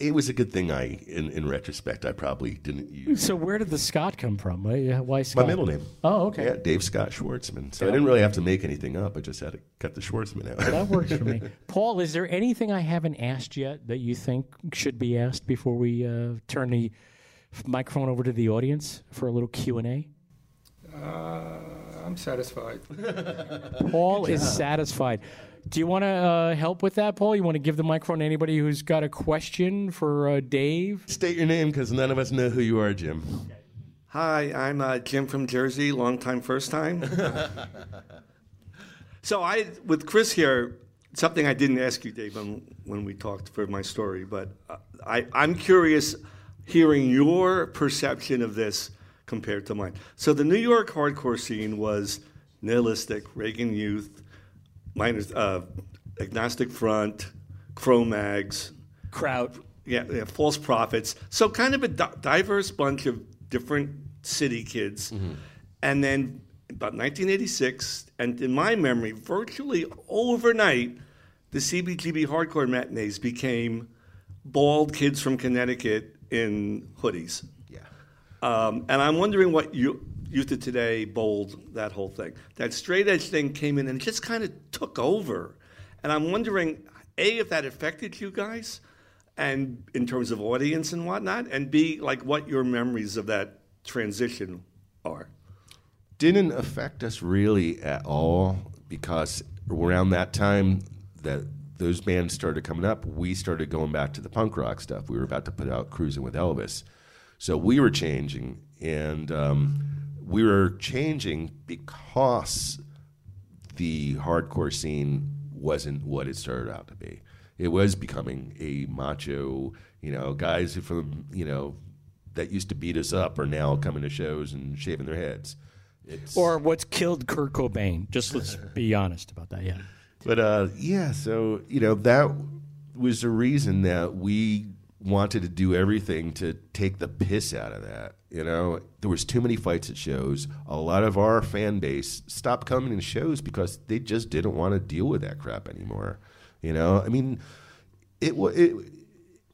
it was a good thing I, in, in retrospect, I probably didn't use So where did the Scott come from? Why, why Scott? my middle name. Oh, okay. Yeah, Dave Scott Schwartzman. So I didn't really have to make anything up. I just had to cut the Schwartzman out. That works for me. Paul, is there anything I haven't asked yet that you think should be asked before we uh, turn the microphone over to the audience for a little Q and A? Uh, I'm satisfied. Paul is satisfied. Do you want to uh, help with that, Paul? You want to give the microphone to anybody who's got a question for uh, Dave? State your name because none of us know who you are, Jim. Hi, I'm uh, Jim from Jersey, long time, first time. so I, with Chris here, something I didn't ask you, Dave, when, when we talked for my story, but uh, I, I'm curious hearing your perception of this compared to mine. So the New York hardcore scene was nihilistic, Reagan Youth, minus, uh, Agnostic Front, Cro-Mags, Kraut. Yeah, yeah, false prophets. So kind of a di- diverse bunch of different city kids. And then about 1986, and in my memory, virtually overnight, the CBGB hardcore matinees became bald kids from Connecticut in hoodies. Yeah. Um, and I'm wondering what you, Youth of Today bold that whole thing. That straight edge thing came in and just kind of took over. And I'm wondering, A, if that affected you guys, and in terms of audience and whatnot, and B, like what your memories of that transition are. Didn't affect us really at all because around that time that those bands started coming up, we started going back to the punk rock stuff. We were about to put out Cruising with Elvis. So we were changing, and um, we were changing because the hardcore scene wasn't what it started out to be. It was becoming a macho, you know, guys from, you know, that used to beat us up are now coming to shows and shaving their heads. It's, Or what's killed Kurt Cobain? Just let's be honest about that. Yeah. But uh, yeah, so you know that was the reason that we wanted to do everything to take the piss out of that. You know, there was too many fights at shows. A lot of our fan base stopped coming to shows because they just didn't want to deal with that crap anymore. You know, I mean, it wa- it.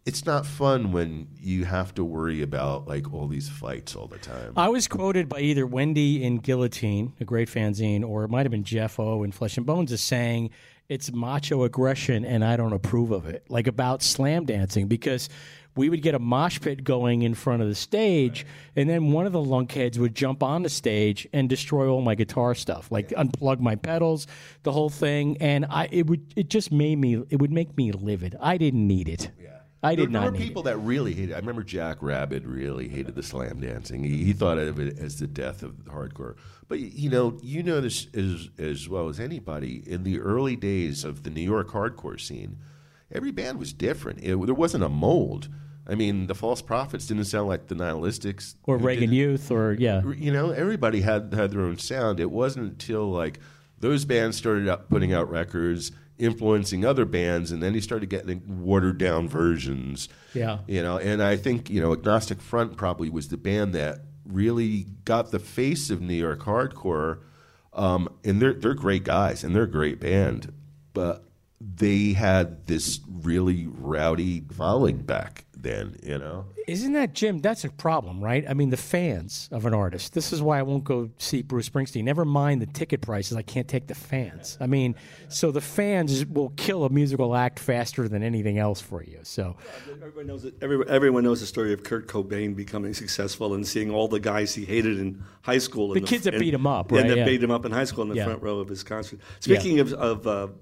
It's not fun when you have to worry about like all these fights all the time. I was quoted by either Wendy in Guillotine, a great fanzine, or it might have been Jeff O in Flesh and Bones, as saying it's macho aggression and I don't approve of it. Like about slam dancing, because we would get a mosh pit going in front of the stage, and then one of the lunkheads would jump on the stage and destroy all my guitar stuff, like unplug my pedals, the whole thing, and I it would it just made me it would make me livid. I didn't need it. I did there, not There were people that really hated. I remember Jack Rabid really hated the slam dancing. He, he thought of it as the death of hardcore. But you know, you know this as as well as anybody. In the early days of the New York hardcore scene, every band was different. It, there wasn't a mold. I mean, the False Prophets didn't sound like the Nihilistics or Reagan Youth, or yeah. you know, everybody had had their own sound. It wasn't until like those bands started up putting out records, influencing other bands, and then he started getting watered down versions. Yeah. You know, and I think, you know, Agnostic Front probably was the band that really got the face of New York hardcore. Um, and they're they're great guys and they're a great band. But they had this really rowdy following back then, you know. Isn't that Jim? That's a problem, right? I mean, the fans of an artist. This is why I won't go see Bruce Springsteen. Never mind the ticket prices. I can't take the fans. I mean, so the fans will kill a musical act faster than anything else for you. So Everyone knows it. Every, everyone knows the story of Kurt Cobain becoming successful and seeing all the guys he hated in high school. The in kids that in- beat him up, yeah, right? that Yeah. beat him up in high school in the Yeah. front row of his concert. Speaking of, of uh, sl-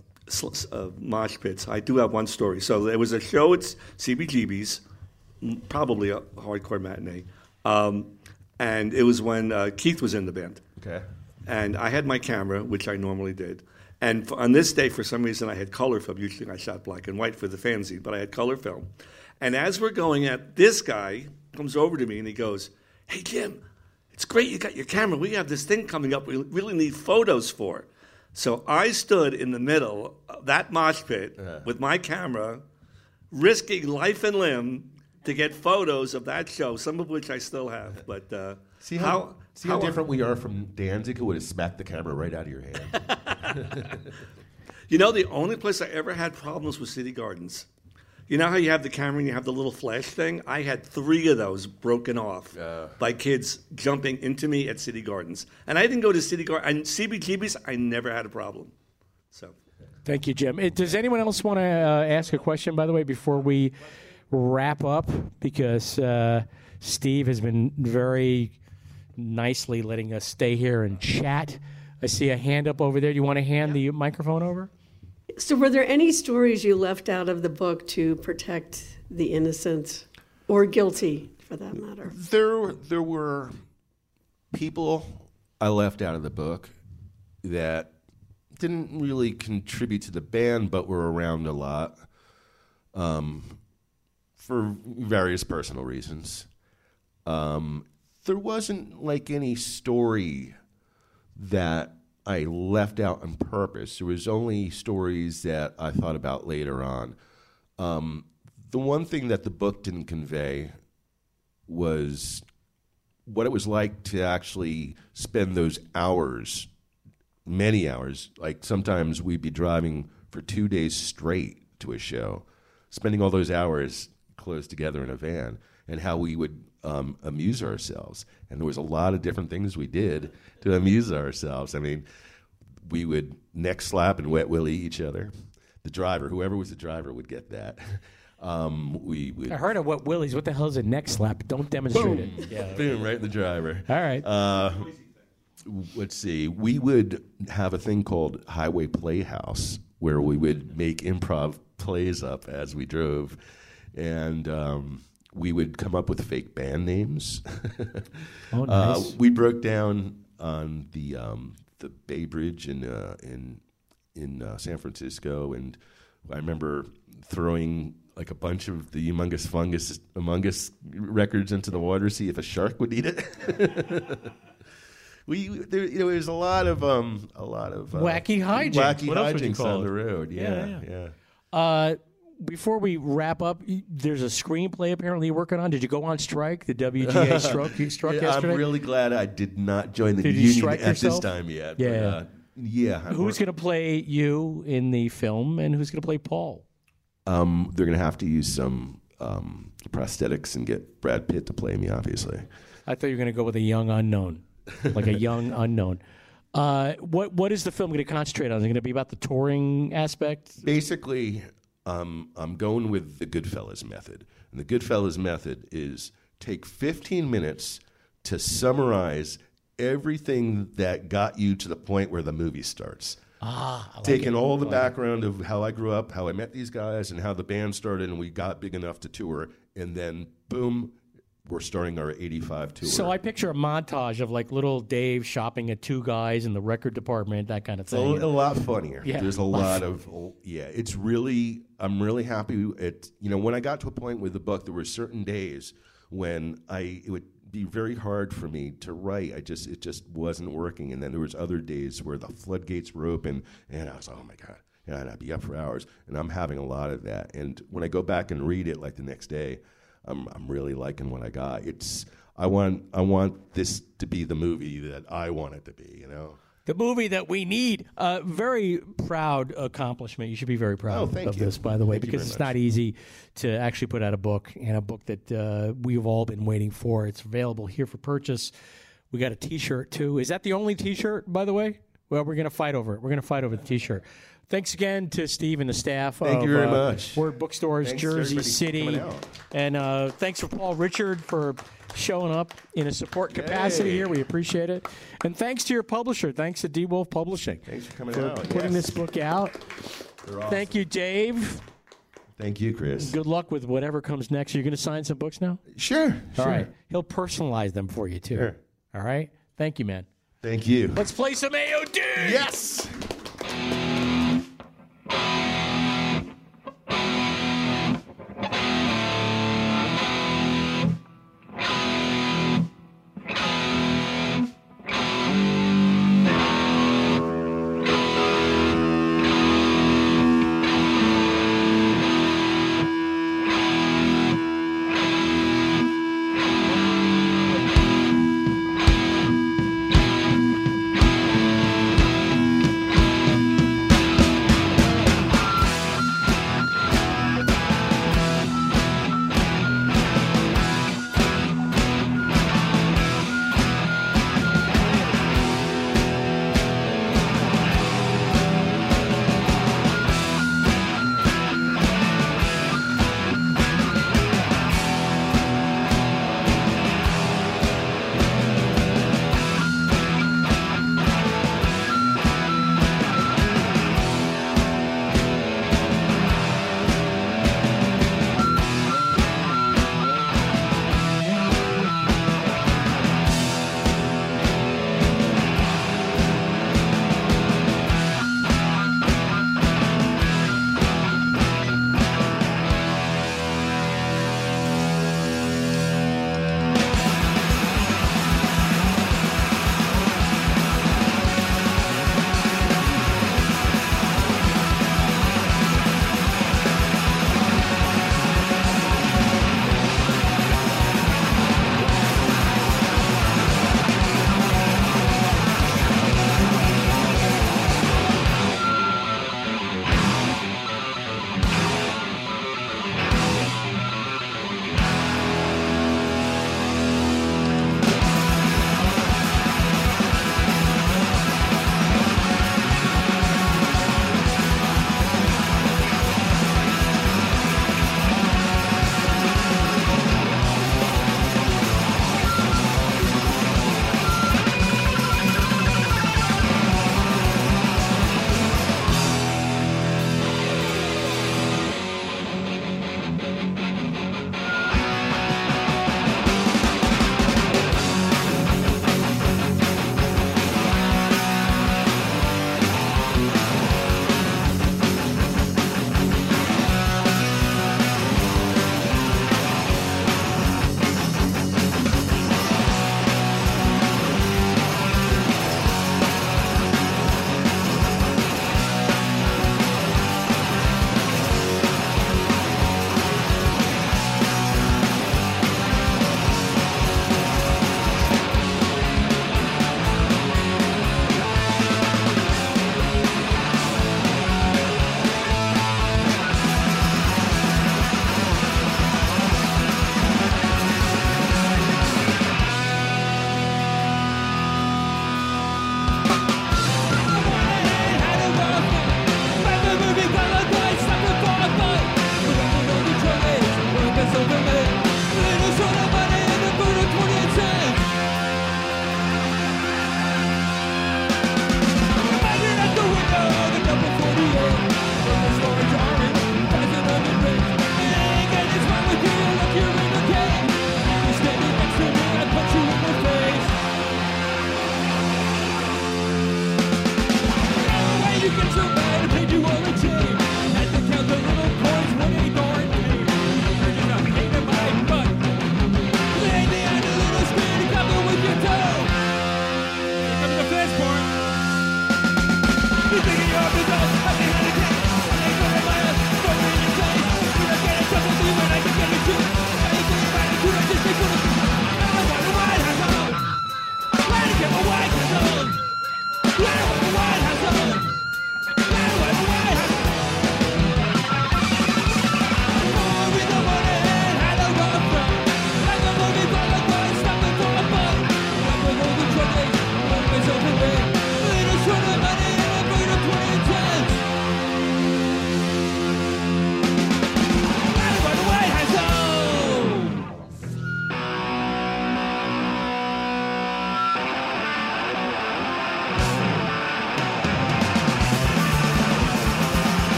uh, mosh pits, I do have one story. So there was a show at CBGB's, probably a hardcore matinee, um, and it was when uh, Keith was in the band. Okay. And I had my camera, which I normally did. And on this day, for some reason, I had color film. Usually I shot black and white for the fanzine, but I had color film. And as we're going at, this guy comes over to me and he goes, Hey, Jim, it's great you got your camera. We have this thing coming up we really need photos for. So I stood in the middle of that mosh pit with my camera, risking life and limb to get photos of that show, some of which I still have. But uh, See how, see how, different we are from Danzig, who would have smacked the camera right out of your hand. You know, the only place I ever had problems was City Gardens. You know how you have the camera and you have the little flash thing? I had three of those broken off by kids jumping into me at City Gardens. And I didn't go to City Gardens. And CBGB's, I never had a problem. So. Thank you, Jim. Uh, Does anyone else want to uh, ask a question, by the way, before we wrap up? Because uh, Steve has been very nicely letting us stay here and chat. I see a hand up over there. Do you want to hand the microphone over? So, were there any stories you left out of the book to protect the innocent or guilty, for that matter? There, there were people I left out of the book that didn't really contribute to the band, but were around a lot um, for various personal reasons. Um, there wasn't like any story that I left out on purpose. There was only stories that I thought about later on. Um, the one thing that the book didn't convey was what it was like to actually spend those hours, many hours. Like sometimes we'd be driving for two days straight to a show, spending all those hours close together in a van, and how we would um, amuse ourselves. And there was a lot of different things we did to amuse ourselves. I mean, we would neck slap and wet willy each other. The driver, whoever was the driver, would get that. Um, we would I heard of what Willie's. What the hell is a neck slap? Don't demonstrate Boom. it. Yeah. Boom, right in the driver. All right. Uh, let's see. We would have a thing called Highway Playhouse where we would make improv plays up as we drove. And um, we would come up with fake band names. Oh, Uh, nice. we broke down on the um, the Bay Bridge in uh, in in uh, San Francisco, and I remember throwing like a bunch of the Humongous Fungus Among Us records into the water, to see if a shark would eat it. we there, you know, there's a lot of um, a lot of uh, Wacky hijinks. wacky What else would you hijinks on it? the road. Yeah, Yeah, yeah. yeah. Before we wrap up, there's a screenplay apparently you're working on. Did you go on strike? The WGA struck, you struck Yeah, yesterday? I'm really glad I did not join the Did union strike at this time yet. Yeah. But, uh, yeah. Who's going to play you in the film, and who's going to play Paul? Um, they're going to have to use some um, prosthetics and get Brad Pitt to play me, obviously. I thought you were going to go with a young unknown, like a young unknown. Uh, what what is the film going to concentrate on? Is it going to be about the touring aspect? Basically, um, I'm going with the Goodfellas method. And the Goodfellas method is take 15 minutes to summarize everything that got you to the point where the movie starts. Ah, like Taking it. all the I like it. background of how I grew up, how I met these guys, and how the band started, and we got big enough to tour, and then boom, we're starting our 85 tour. So I picture a montage of like little Dave shopping at two guys in the record department, that kind of It's a, thing. a lot funnier. Yeah, There's a lot of yeah. It's really I'm really happy. It you know when I got to a point with the book, there were certain days when I it would be very hard for me to write. I just it just wasn't working. And then there was other days where the floodgates were open, and I was oh my god, and I'd be up for hours. And I'm having a lot of that. And when I go back and read it, like the next day, I'm I'm really liking what I got. It's I want I want this to be the movie that I want it to be. You know. The movie that we need. Uh, very proud accomplishment. You should be very proud Oh, of this, by the way, Thank because it's much. not easy to actually put out a book and a book that uh, we've all been waiting for. It's available here for purchase. We got a T-shirt too. Is that the only T-shirt, by the way? Well, we're going to fight over it. We're going to fight over the T-shirt. Thanks again to Steve and the staff. Thank of, you very uh, much. Word Bookstores, Thanks Jersey City, and uh, thanks for Paul Richard for showing up in a support capacity Yay. here. We appreciate it. And thanks to your publisher. Thanks to DiWulf Publishing. Thanks for coming for out. putting Yes. this book out. Awesome. Thank you, Dave. Thank you, Chris. Good luck with whatever comes next. You're going to sign some books now? Sure. All sure. right. He'll personalize them for you, too. Sure. All right. Thank you, man. Thank you. Let's play some AOD. Yes. Thank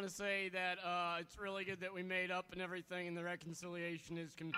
want to say that uh, it's really good that we made up and everything, and the reconciliation is. Con-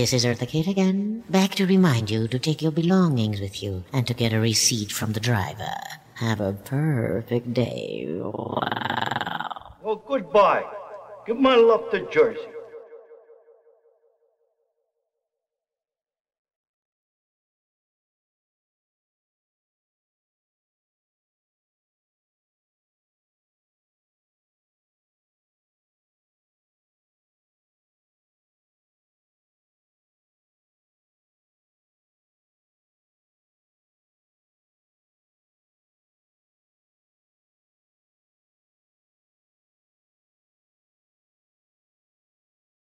This is Eartha Kitt again, back to remind you to take your belongings with you and to get a receipt from the driver. Have a perfect day. Wow. Well, goodbye. Give my love to Jersey.